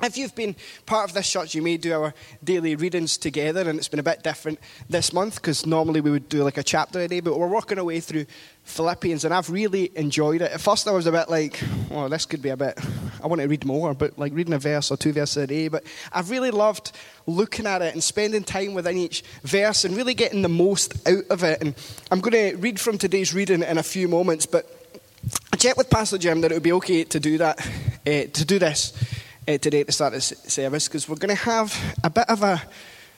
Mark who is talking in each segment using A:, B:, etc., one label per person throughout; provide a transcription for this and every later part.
A: If you've been part of this church, you may do our daily readings together, and it's been a bit different this month because normally we would do like a chapter a day, but we're working our way through Philippians, and I've really enjoyed it. At first, I was a bit like, well, this could be a bit, I want to read more, but like reading a verse or two verses a day. But I've really loved looking at it and spending time within each verse and really getting the most out of it. And I'm going to read from today's reading in a few moments, but I checked with Pastor Jim that it would be okay to do that, uh, to do this uh, today to start this service because we're going to have a bit of a,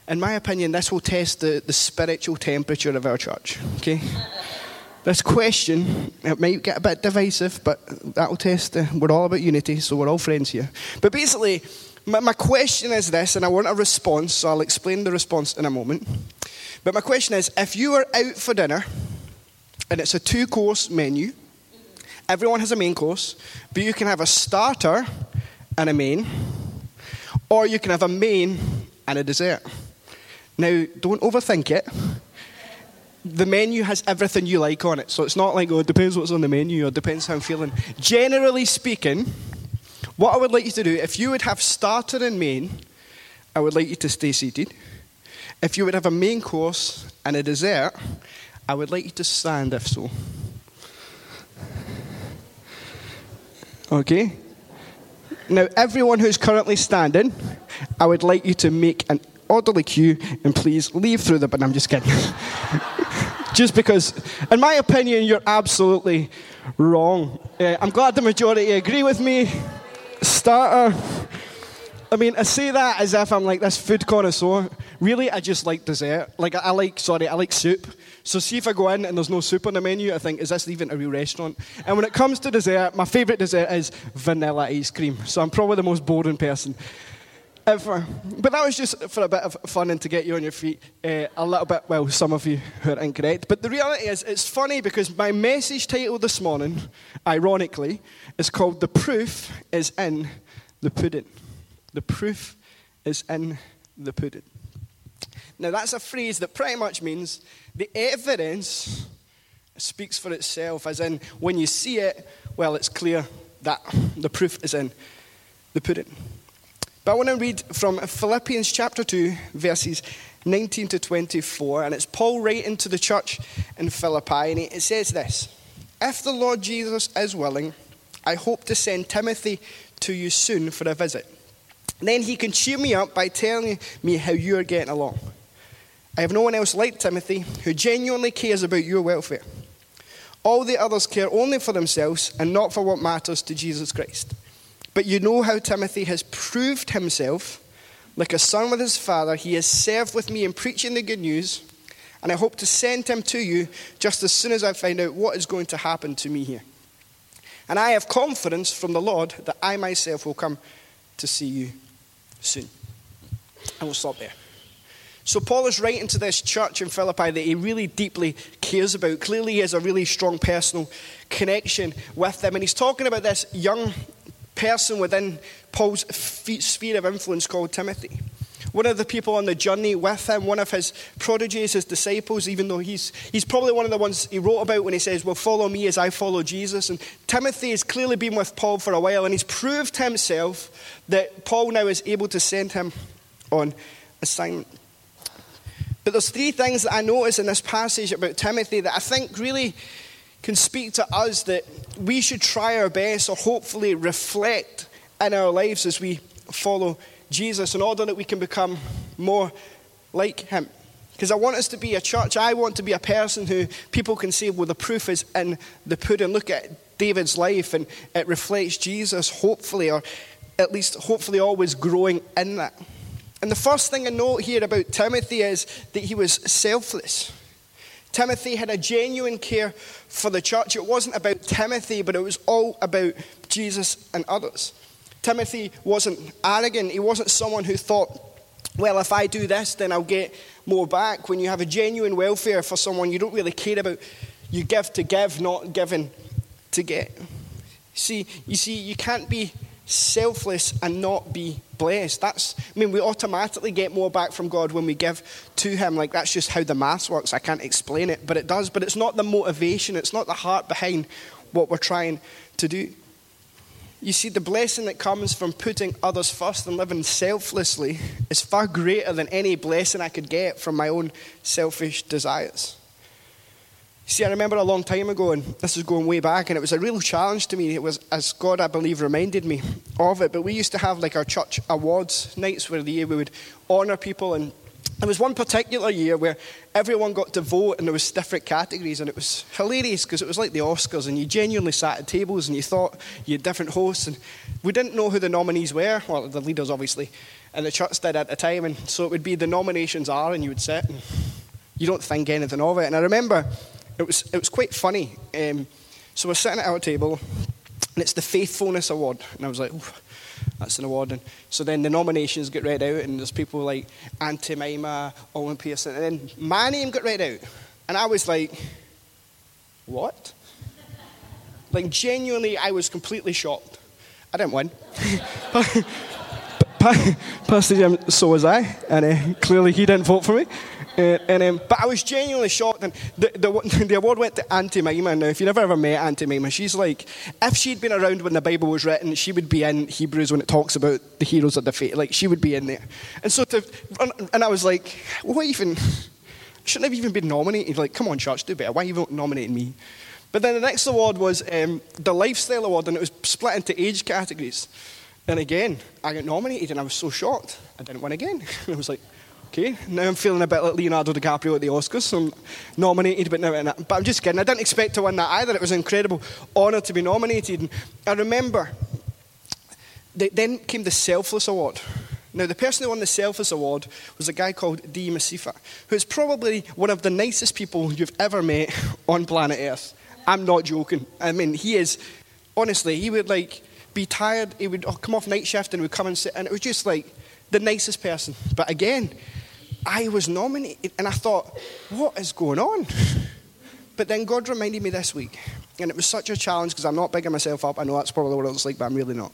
A: in my opinion, this will test the, the spiritual temperature of our church. Okay? This question, it might get a bit divisive, but that'll test. Uh, we're all about unity, so we're all friends here. But basically, my, my question is this, and I want a response, so I'll explain the response in a moment. But my question is if you are out for dinner and it's a two course menu, everyone has a main course, but you can have a starter and a main, or you can have a main and a dessert. Now, don't overthink it. The menu has everything you like on it, so it's not like, oh, it depends what's on the menu or depends how I'm feeling. Generally speaking, what I would like you to do, if you would have starter and main, I would like you to stay seated. If you would have a main course and a dessert, I would like you to stand if so. Okay? Now, everyone who's currently standing, I would like you to make an orderly queue and please leave through the. But I'm just kidding. just because, in my opinion, you're absolutely wrong. Uh, I'm glad the majority agree with me. Starter. I mean, I say that as if I'm like this food connoisseur. Really, I just like dessert. Like, I like, sorry, I like soup. So, see if I go in and there's no soup on the menu, I think, is this even a real restaurant? And when it comes to dessert, my favourite dessert is vanilla ice cream. So, I'm probably the most boring person ever. But that was just for a bit of fun and to get you on your feet uh, a little bit. Well, some of you who are incorrect. But the reality is, it's funny because my message title this morning, ironically, is called The Proof is in the Pudding. The proof is in the pudding. Now, that's a phrase that pretty much means the evidence speaks for itself, as in, when you see it, well, it's clear that the proof is in the pudding. But I want to read from Philippians chapter 2, verses 19 to 24, and it's Paul writing to the church in Philippi, and it says this If the Lord Jesus is willing, I hope to send Timothy to you soon for a visit. Then he can cheer me up by telling me how you are getting along. I have no one else like Timothy who genuinely cares about your welfare. All the others care only for themselves and not for what matters to Jesus Christ. But you know how Timothy has proved himself like a son with his father. He has served with me in preaching the good news, and I hope to send him to you just as soon as I find out what is going to happen to me here. And I have confidence from the Lord that I myself will come to see you soon. And we'll stop there. So, Paul is writing to this church in Philippi that he really deeply cares about. Clearly, he has a really strong personal connection with them. And he's talking about this young person within Paul's sphere of influence called Timothy. One of the people on the journey with him, one of his prodigies, his disciples, even though he's, he's probably one of the ones he wrote about when he says, Well, follow me as I follow Jesus. And Timothy has clearly been with Paul for a while, and he's proved himself that Paul now is able to send him on assignment. But there's three things that I notice in this passage about Timothy that I think really can speak to us that we should try our best or hopefully reflect in our lives as we follow Jesus in order that we can become more like him. Because I want us to be a church, I want to be a person who people can say, well, the proof is in the pudding. Look at David's life and it reflects Jesus, hopefully, or at least hopefully always growing in that. And the first thing I note here about Timothy is that he was selfless. Timothy had a genuine care for the church. It wasn't about Timothy, but it was all about Jesus and others. Timothy wasn't arrogant. He wasn't someone who thought, well, if I do this, then I'll get more back. When you have a genuine welfare for someone, you don't really care about, you give to give, not giving to get. See, you see, you can't be selfless and not be blessed. That's, I mean, we automatically get more back from God when we give to Him. Like, that's just how the maths works. I can't explain it, but it does. But it's not the motivation, it's not the heart behind what we're trying to do. You see, the blessing that comes from putting others first and living selflessly is far greater than any blessing I could get from my own selfish desires. You see, I remember a long time ago, and this is going way back, and it was a real challenge to me. It was, as God, I believe, reminded me of it. But we used to have like our church awards nights where the year we would honour people and there was one particular year where everyone got to vote and there was different categories and it was hilarious because it was like the Oscars and you genuinely sat at tables and you thought you had different hosts and we didn't know who the nominees were, well the leaders obviously, and the church did at the time and so it would be the nominations are and you would sit and you don't think anything of it. And I remember it was, it was quite funny. Um, so we're sitting at our table and it's the Faithfulness Award and I was like, that's an award. And so then the nominations get read out, and there's people like Auntie Mima, Owen Pearson, and then my name got read out. And I was like, what? like, genuinely, I was completely shocked. I didn't win. Pastor Jim, so was I, and uh, clearly he didn't vote for me. Uh, and, um, but I was genuinely shocked. And the, the, the award went to Auntie Mima. Now, if you never ever met Auntie Mima, she's like, if she'd been around when the Bible was written, she would be in Hebrews when it talks about the heroes of the faith. Like, she would be in there. And so, to, and I was like, what even? Shouldn't have even been nominated. Like, come on, church, do better. Why are you nominating me? But then the next award was um, the Lifestyle Award, and it was split into age categories. And again, I got nominated, and I was so shocked. I didn't win again. I was like, Okay, now I'm feeling a bit like Leonardo DiCaprio at the Oscars. I'm nominated, but now But I'm just kidding. I didn't expect to win that either. It was an incredible honour to be nominated. And I remember, then came the Selfless Award. Now, the person who won the Selfless Award was a guy called D. Masifa, who's probably one of the nicest people you've ever met on planet Earth. I'm not joking. I mean, he is, honestly, he would like be tired. He would oh, come off night shift and would come and sit, and it was just like the nicest person. But again, I was nominated, and I thought, what is going on? But then God reminded me this week, and it was such a challenge because I'm not bigging myself up. I know that's probably what it looks like, but I'm really not.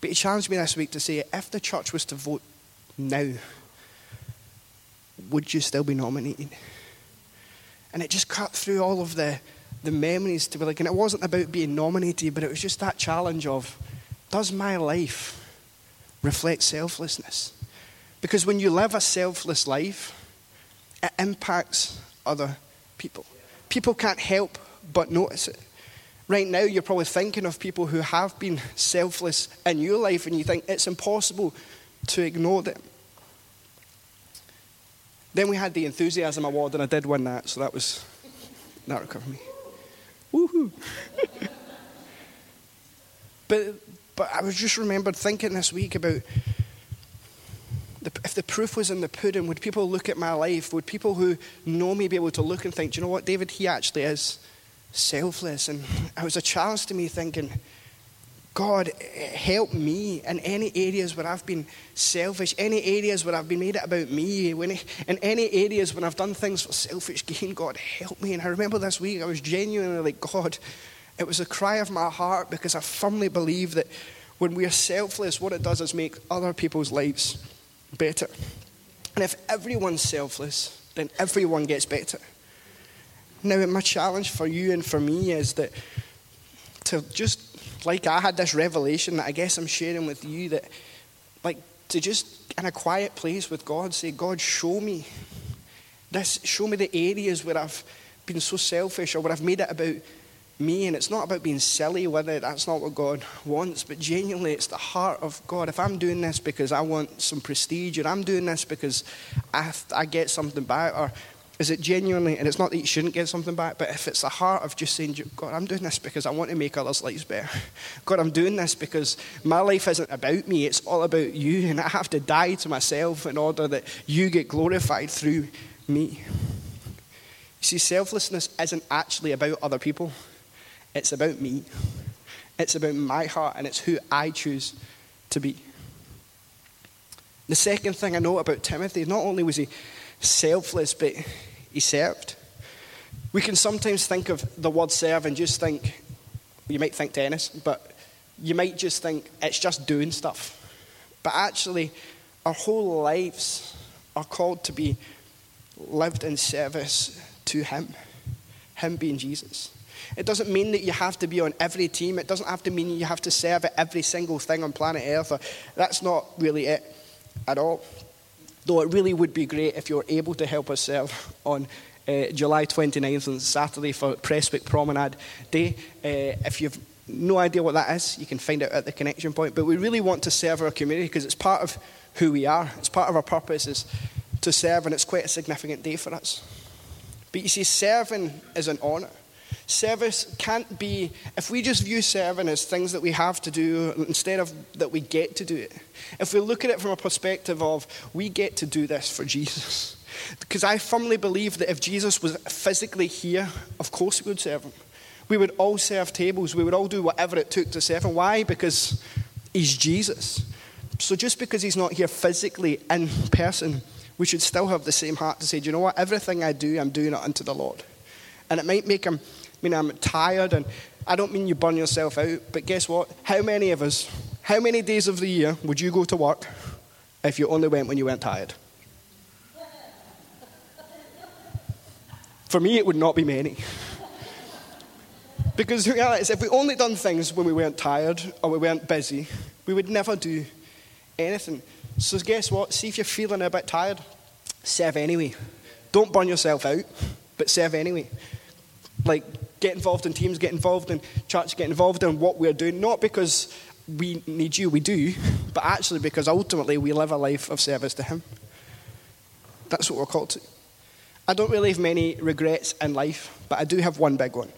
A: But He challenged me this week to say, if the church was to vote now, would you still be nominated? And it just cut through all of the, the memories to be like, and it wasn't about being nominated, but it was just that challenge of, does my life reflect selflessness? Because when you live a selfless life, it impacts other people. People can't help but notice it. Right now, you're probably thinking of people who have been selfless in your life, and you think it's impossible to ignore them. Then we had the Enthusiasm Award, and I did win that, so that was that recovered me. Woohoo! but but I was just remembered thinking this week about if the proof was in the pudding, would people look at my life? Would people who know me be able to look and think, do you know what, David, he actually is selfless? And it was a challenge to me thinking, God, help me in any areas where I've been selfish, any areas where I've been made it about me, when, in any areas when I've done things for selfish gain. God, help me. And I remember this week, I was genuinely like, God, it was a cry of my heart because I firmly believe that when we are selfless, what it does is make other people's lives better. And if everyone's selfless, then everyone gets better. Now, my challenge for you and for me is that to just, like I had this revelation that I guess I'm sharing with you, that, like, to just in a quiet place with God say, God, show me this, show me the areas where I've been so selfish or where I've made it about me, and it's not about being silly with it. That's not what God wants, but genuinely, it's the heart of God. If I'm doing this because I want some prestige, or I'm doing this because I, I get something back, or is it genuinely, and it's not that you shouldn't get something back, but if it's the heart of just saying, God, I'm doing this because I want to make others' lives better. God, I'm doing this because my life isn't about me, it's all about you, and I have to die to myself in order that you get glorified through me. You see, selflessness isn't actually about other people. It's about me. It's about my heart, and it's who I choose to be. The second thing I know about Timothy, not only was he selfless, but he served. We can sometimes think of the word serve and just think, you might think Dennis, but you might just think it's just doing stuff. But actually, our whole lives are called to be lived in service to Him, Him being Jesus. It doesn't mean that you have to be on every team. It doesn't have to mean you have to serve at every single thing on planet Earth. That's not really it at all. Though it really would be great if you're able to help us serve on uh, July 29th on Saturday for Prestwick Promenade Day. Uh, if you've no idea what that is, you can find out at the connection point. But we really want to serve our community because it's part of who we are. It's part of our purpose is to serve, and it's quite a significant day for us. But you see, serving is an honour. Service can't be, if we just view serving as things that we have to do instead of that we get to do it. If we look at it from a perspective of we get to do this for Jesus. Because I firmly believe that if Jesus was physically here, of course we would serve him. We would all serve tables. We would all do whatever it took to serve him. Why? Because he's Jesus. So just because he's not here physically in person, we should still have the same heart to say, do you know what? Everything I do, I'm doing it unto the Lord. And it might make him, I mean, I'm tired, and I don't mean you burn yourself out, but guess what? How many of us, how many days of the year would you go to work if you only went when you weren't tired? For me, it would not be many. Because the reality is, if we only done things when we weren't tired or we weren't busy, we would never do anything. So, guess what? See if you're feeling a bit tired, serve anyway. Don't burn yourself out, but serve anyway. Like, get involved in teams, get involved in church, get involved in what we're doing, not because we need you, we do, but actually because ultimately we live a life of service to Him. That's what we're called to. I don't really have many regrets in life, but I do have one big one.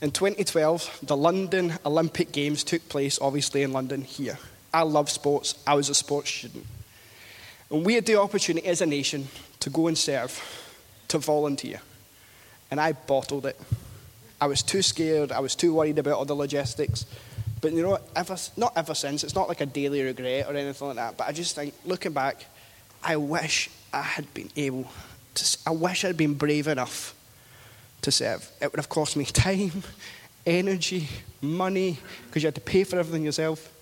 A: In 2012, the London Olympic Games took place, obviously, in London here. I love sports. I was a sports student. And we had the opportunity as a nation to go and serve, to volunteer. And I bottled it. I was too scared. I was too worried about all the logistics. But you know? Ever, not ever since. It's not like a daily regret or anything like that. But I just think, looking back, I wish I had been able to. I wish I'd been brave enough to serve. It would have cost me time, energy, money, because you had to pay for everything yourself.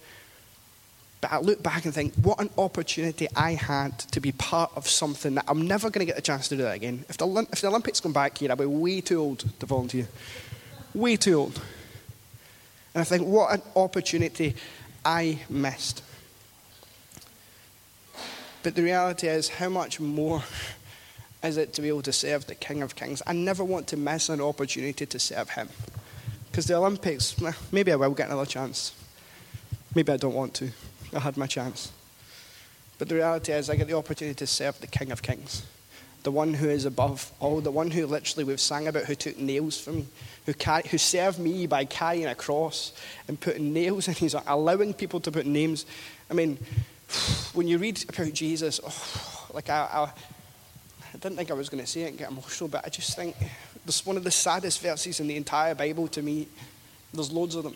A: But I look back and think, what an opportunity I had to be part of something that I'm never going to get a chance to do that again. If the, if the Olympics come back here, I'll be way too old to volunteer. Way too old. And I think, what an opportunity I missed. But the reality is, how much more is it to be able to serve the King of Kings? I never want to miss an opportunity to serve him. Because the Olympics, maybe I will get another chance. Maybe I don't want to. I had my chance. But the reality is, I get the opportunity to serve the King of Kings, the one who is above all, the one who literally we've sang about, who took nails for me, who, carry, who served me by carrying a cross and putting nails in his, allowing people to put names. I mean, when you read about Jesus, oh, like I, I, I didn't think I was going to say it and get emotional, but I just think it's one of the saddest verses in the entire Bible to me. There's loads of them.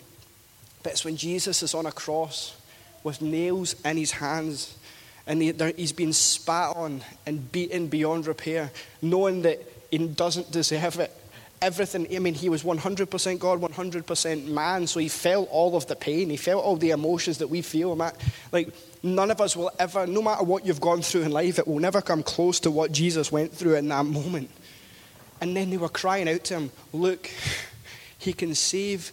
A: But it's when Jesus is on a cross with nails in his hands. And he's been spat on and beaten beyond repair, knowing that he doesn't deserve it. Everything, I mean, he was 100% God, 100% man, so he felt all of the pain. He felt all the emotions that we feel. Like, none of us will ever, no matter what you've gone through in life, it will never come close to what Jesus went through in that moment. And then they were crying out to him, Look, he can save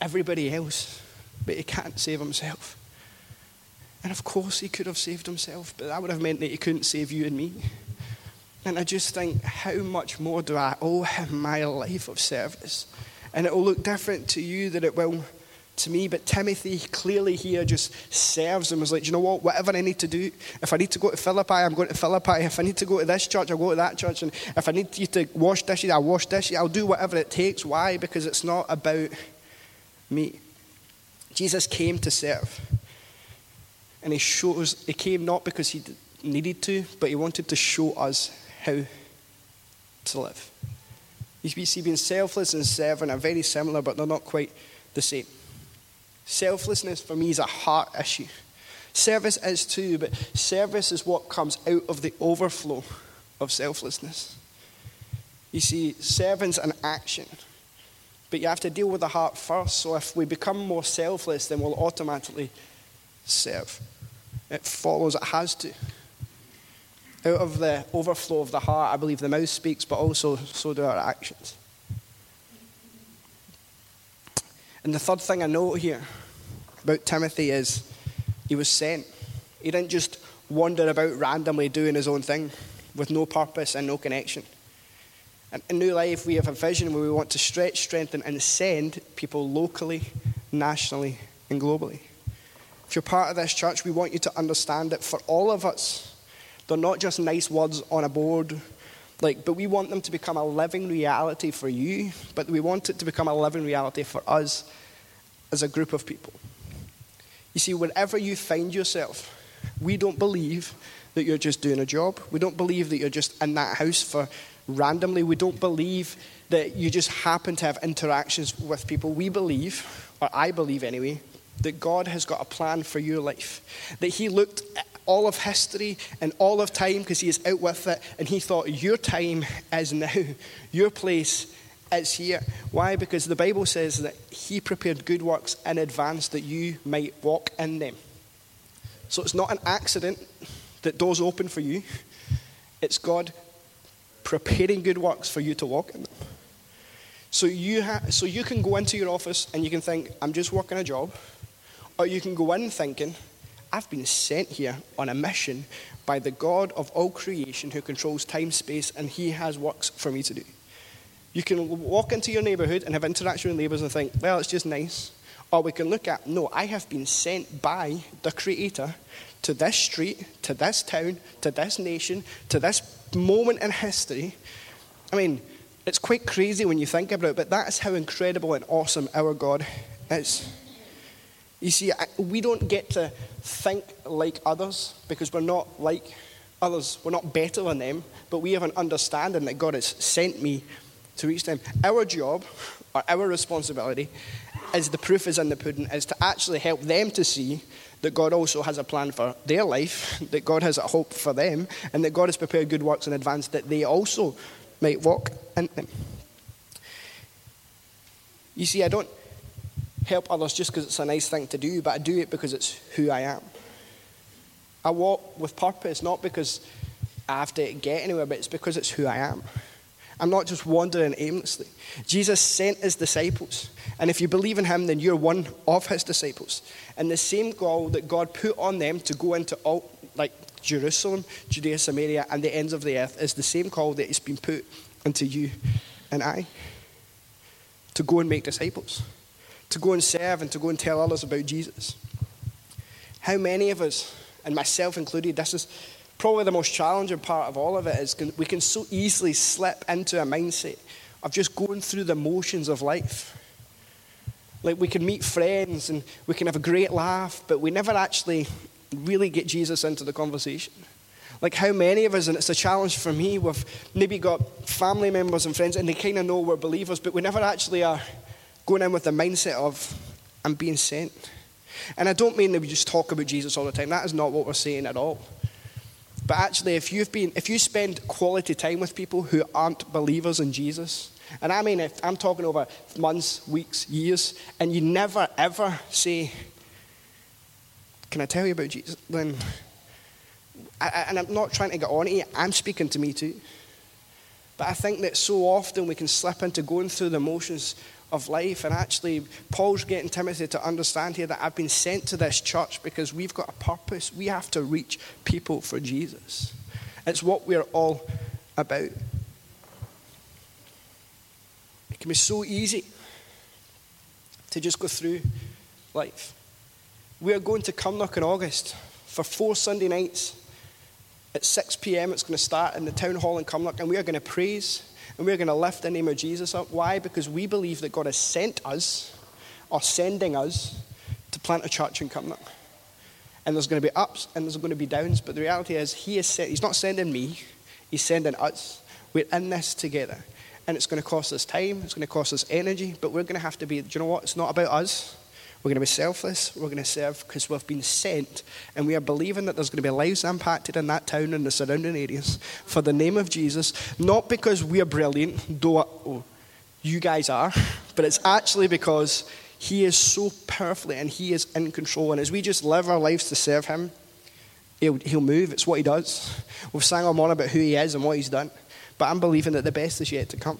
A: everybody else but he can't save himself. And of course, he could have saved himself, but that would have meant that he couldn't save you and me. And I just think, how much more do I owe him my life of service? And it will look different to you than it will to me. But Timothy clearly here just serves him as like, you know what? Whatever I need to do, if I need to go to Philippi, I'm going to Philippi. If I need to go to this church, I'll go to that church. And if I need you to wash dishes, I'll wash dishes. I'll do whatever it takes. Why? Because it's not about me. Jesus came to serve. And he shows, he came not because he needed to, but he wanted to show us how to live. You see, being selfless and serving are very similar, but they're not quite the same. Selflessness for me is a heart issue. Service is too, but service is what comes out of the overflow of selflessness. You see, servant's an action. But you have to deal with the heart first. So if we become more selfless, then we'll automatically serve. It follows, it has to. Out of the overflow of the heart, I believe the mouth speaks, but also so do our actions. And the third thing I note here about Timothy is he was sent. He didn't just wander about randomly doing his own thing with no purpose and no connection. In New Life, we have a vision where we want to stretch, strengthen, and send people locally, nationally, and globally. If you're part of this church, we want you to understand that for all of us, they're not just nice words on a board, like, but we want them to become a living reality for you, but we want it to become a living reality for us as a group of people. You see, wherever you find yourself, we don't believe that you're just doing a job. We don't believe that you're just in that house for randomly. We don't believe that you just happen to have interactions with people. We believe, or I believe anyway, that God has got a plan for your life. That He looked at all of history and all of time because He is out with it, and He thought, Your time is now. Your place is here. Why? Because the Bible says that He prepared good works in advance that you might walk in them. So it's not an accident that doors open for you, it's God preparing good works for you to walk in them. So you, ha- so you can go into your office and you can think, I'm just working a job. Or you can go in thinking, I've been sent here on a mission by the God of all creation who controls time, space, and he has works for me to do. You can walk into your neighborhood and have interaction with neighbors and think, well, it's just nice. Or we can look at, no, I have been sent by the Creator to this street, to this town, to this nation, to this moment in history. I mean, it's quite crazy when you think about it, but that is how incredible and awesome our God is. You see, we don't get to think like others because we're not like others. We're not better than them, but we have an understanding that God has sent me to reach them. Our job, or our responsibility, is the proof is in the pudding, is to actually help them to see that God also has a plan for their life, that God has a hope for them, and that God has prepared good works in advance that they also might walk in them. You see, I don't help others just because it's a nice thing to do, but I do it because it's who I am. I walk with purpose, not because I have to get anywhere, but it's because it's who I am. I'm not just wandering aimlessly. Jesus sent his disciples. And if you believe in him, then you're one of his disciples. And the same goal that God put on them to go into all, like Jerusalem, Judea, Samaria, and the ends of the earth is the same call that has been put into you and I to go and make disciples, to go and serve, and to go and tell others about Jesus. How many of us, and myself included, this is probably the most challenging part of all of it is we can so easily slip into a mindset of just going through the motions of life. Like we can meet friends and we can have a great laugh, but we never actually really get Jesus into the conversation. Like how many of us, and it's a challenge for me, we've maybe got family members and friends and they kind of know we're believers, but we never actually are going in with the mindset of, I'm being sent. And I don't mean that we just talk about Jesus all the time. That is not what we're saying at all. But actually, if you've been, if you spend quality time with people who aren't believers in Jesus, and I mean, if I'm talking over months, weeks, years, and you never ever say, "Can I tell you about Jesus?" Then, I, and I'm not trying to get on it. I'm speaking to me too. But I think that so often we can slip into going through the motions of life. And actually, Paul's getting Timothy to understand here that I've been sent to this church because we've got a purpose. We have to reach people for Jesus. It's what we're all about. It can be so easy to just go through life. We are going to Cumnock in August for four Sunday nights. At 6 p.m., it's going to start in the town hall in Cumnock, and we are going to praise and we're going to lift the name of Jesus up. Why? Because we believe that God has sent us, or sending us, to plant a church in Cumnock. And there's going to be ups and there's going to be downs, but the reality is, He is sent, He's not sending me, He's sending us. We're in this together. And it's going to cost us time, it's going to cost us energy, but we're going to have to be, do you know what? It's not about us. We're going to be selfless. We're going to serve because we've been sent. And we are believing that there's going to be lives impacted in that town and the surrounding areas for the name of Jesus. Not because we are brilliant, though oh, you guys are, but it's actually because He is so powerfully and He is in control. And as we just live our lives to serve Him, He'll, he'll move. It's what He does. We've sang on about who He is and what He's done. But I'm believing that the best is yet to come.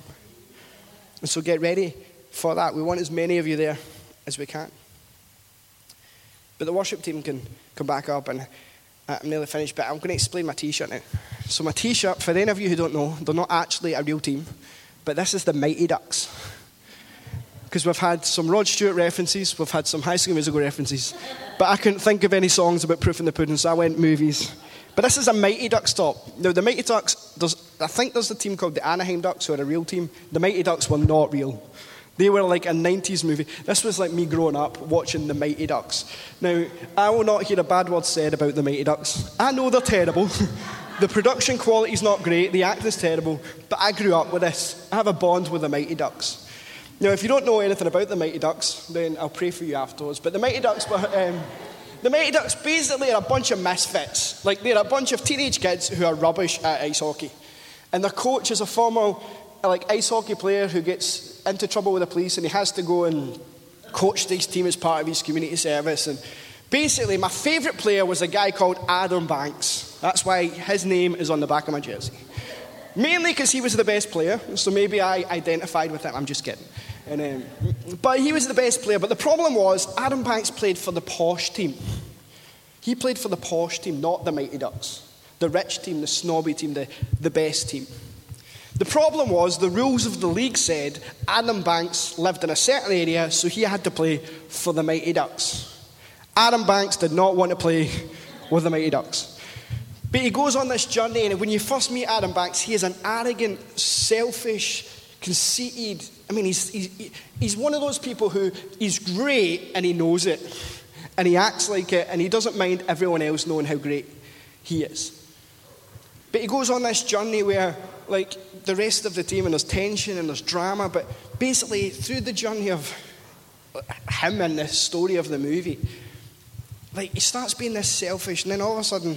A: And so get ready for that. We want as many of you there as we can. But the worship team can come back up, and uh, I'm nearly finished, but I'm going to explain my t shirt now. So, my t shirt, for any of you who don't know, they're not actually a real team, but this is the Mighty Ducks. Because we've had some Rod Stewart references, we've had some High School Musical references, but I couldn't think of any songs about Proof in the Pudding, so I went movies. But this is a Mighty Ducks top. Now, the Mighty Ducks, I think there's a team called the Anaheim Ducks who are a real team. The Mighty Ducks were not real. They were like a 90s movie. This was like me growing up watching the Mighty Ducks. Now, I will not hear a bad word said about the Mighty Ducks. I know they're terrible. the production quality is not great, the acting's terrible, but I grew up with this. I have a bond with the Mighty Ducks. Now, if you don't know anything about the Mighty Ducks, then I'll pray for you afterwards. But the Mighty Ducks were. Um, the Mighty Ducks basically are a bunch of misfits. Like, they're a bunch of teenage kids who are rubbish at ice hockey. And their coach is a former like, ice hockey player who gets into trouble with the police and he has to go and coach this team as part of his community service. And basically, my favourite player was a guy called Adam Banks. That's why his name is on the back of my jersey. Mainly because he was the best player, so maybe I identified with him. I'm just kidding. And, um, but he was the best player. But the problem was, Adam Banks played for the posh team. He played for the posh team, not the Mighty Ducks. The rich team, the snobby team, the, the best team. The problem was the rules of the league said Adam Banks lived in a certain area, so he had to play for the Mighty Ducks. Adam Banks did not want to play with the Mighty Ducks. But he goes on this journey, and when you first meet Adam Banks, he is an arrogant, selfish, conceited, I mean, he's, he's, he's one of those people who he's great and he knows it. And he acts like it and he doesn't mind everyone else knowing how great he is. But he goes on this journey where, like, the rest of the team, and there's tension and there's drama, but basically, through the journey of him and the story of the movie, like, he starts being this selfish, and then all of a sudden,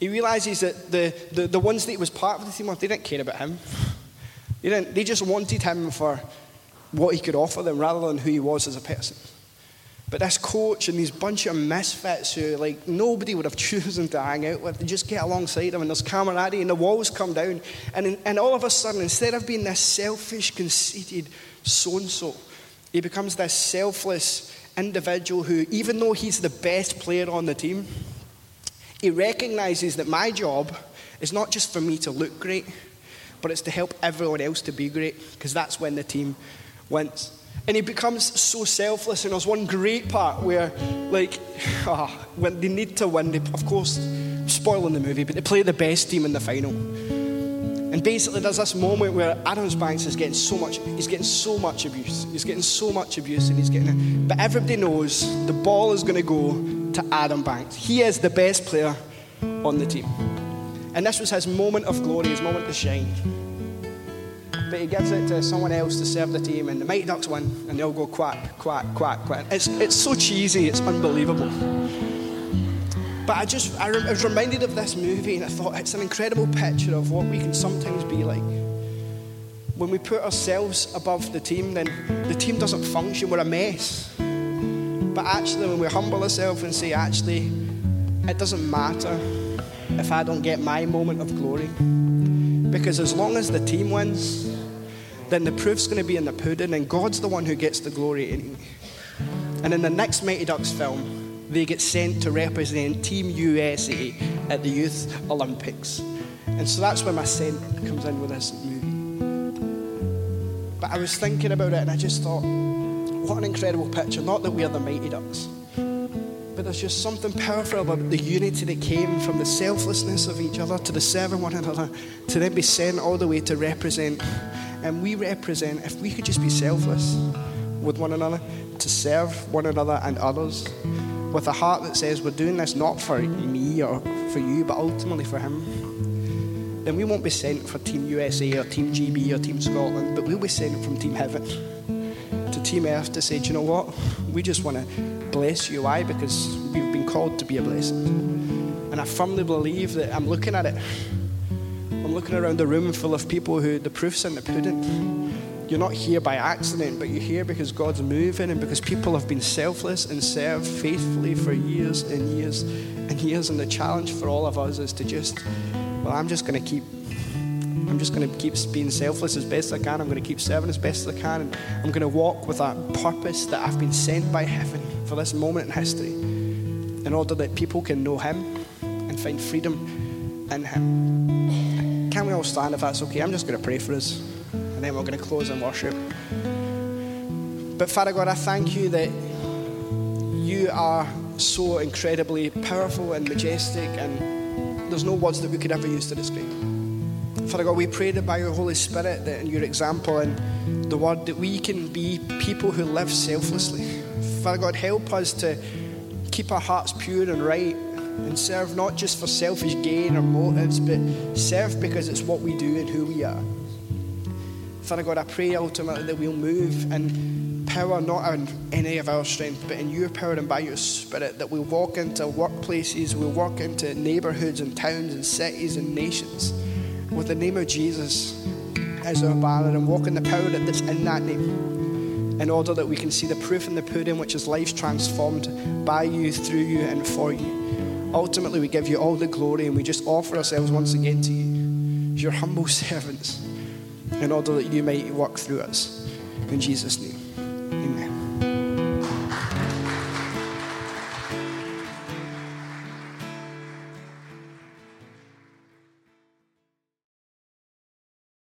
A: he realizes that the, the, the ones that he was part of the team they didn't care about him. They, didn't, they just wanted him for what he could offer them rather than who he was as a person. But this coach and these bunch of misfits who, like, nobody would have chosen to hang out with, they just get alongside him, and there's camaraderie, and the walls come down. And, and all of a sudden, instead of being this selfish, conceited so and so, he becomes this selfless individual who, even though he's the best player on the team, he recognizes that my job is not just for me to look great but it's to help everyone else to be great because that's when the team wins. And he becomes so selfless. And there's one great part where, like, oh, when they need to win, they, of course, spoiling the movie, but they play the best team in the final. And basically, there's this moment where Adams Banks is getting so much, he's getting so much abuse. He's getting so much abuse, and he's getting it. But everybody knows the ball is going to go to Adam Banks. He is the best player on the team. And this was his moment of glory, his moment to shine. But he gives it to someone else to serve the team, and the Mighty Ducks win, and they'll go quack, quack, quack, quack. It's, it's so cheesy, it's unbelievable. But I just, I, I was reminded of this movie, and I thought it's an incredible picture of what we can sometimes be like. When we put ourselves above the team, then the team doesn't function, we're a mess. But actually, when we humble ourselves and say, actually, it doesn't matter if I don't get my moment of glory. Because as long as the team wins, then the proof's going to be in the pudding, and God's the one who gets the glory. And in the next Mighty Ducks film, they get sent to represent Team USA at the Youth Olympics. And so that's where my sent comes in with this movie. But I was thinking about it and I just thought, what an incredible picture. Not that we are the Mighty Ducks, but there's just something powerful about the unity that came from the selflessness of each other to the serving one another to then be sent all the way to represent. And we represent, if we could just be selfless with one another, to serve one another and others with a heart that says we're doing this not for me or for you, but ultimately for Him, then we won't be sent for Team USA or Team GB or Team Scotland, but we'll be sent from Team Heaven to Team Earth to say, do you know what? We just want to bless you. Why? Because we've been called to be a blessing. And I firmly believe that I'm looking at it. I'm looking around the room full of people who the proof's in the pudding. You're not here by accident, but you're here because God's moving and because people have been selfless and served faithfully for years and years and years. And the challenge for all of us is to just, well, I'm just going to keep I'm just going to keep being selfless as best I can. I'm going to keep serving as best as I can. And I'm going to walk with that purpose that I've been sent by heaven for this moment in history in order that people can know Him and find freedom in Him. Can we all stand if that's okay? I'm just going to pray for us and then we're going to close in worship. But Father God, I thank you that you are so incredibly powerful and majestic, and there's no words that we could ever use to describe. Father God, we pray that by your Holy Spirit, that in your example and the word, that we can be people who live selflessly. Father God, help us to keep our hearts pure and right and serve not just for selfish gain or motives, but serve because it's what we do and who we are. Father God, I pray ultimately that we'll move and power not in any of our strength, but in your power and by your spirit, that we'll walk into workplaces, we'll walk into neighborhoods and towns and cities and nations with the name of Jesus as our banner and walk in the power that's in that name in order that we can see the proof in the pudding, which is life transformed by you, through you, and for you. Ultimately, we give you all the glory and we just offer ourselves once again to you, your humble servants, in order that you might work through us. In Jesus' name.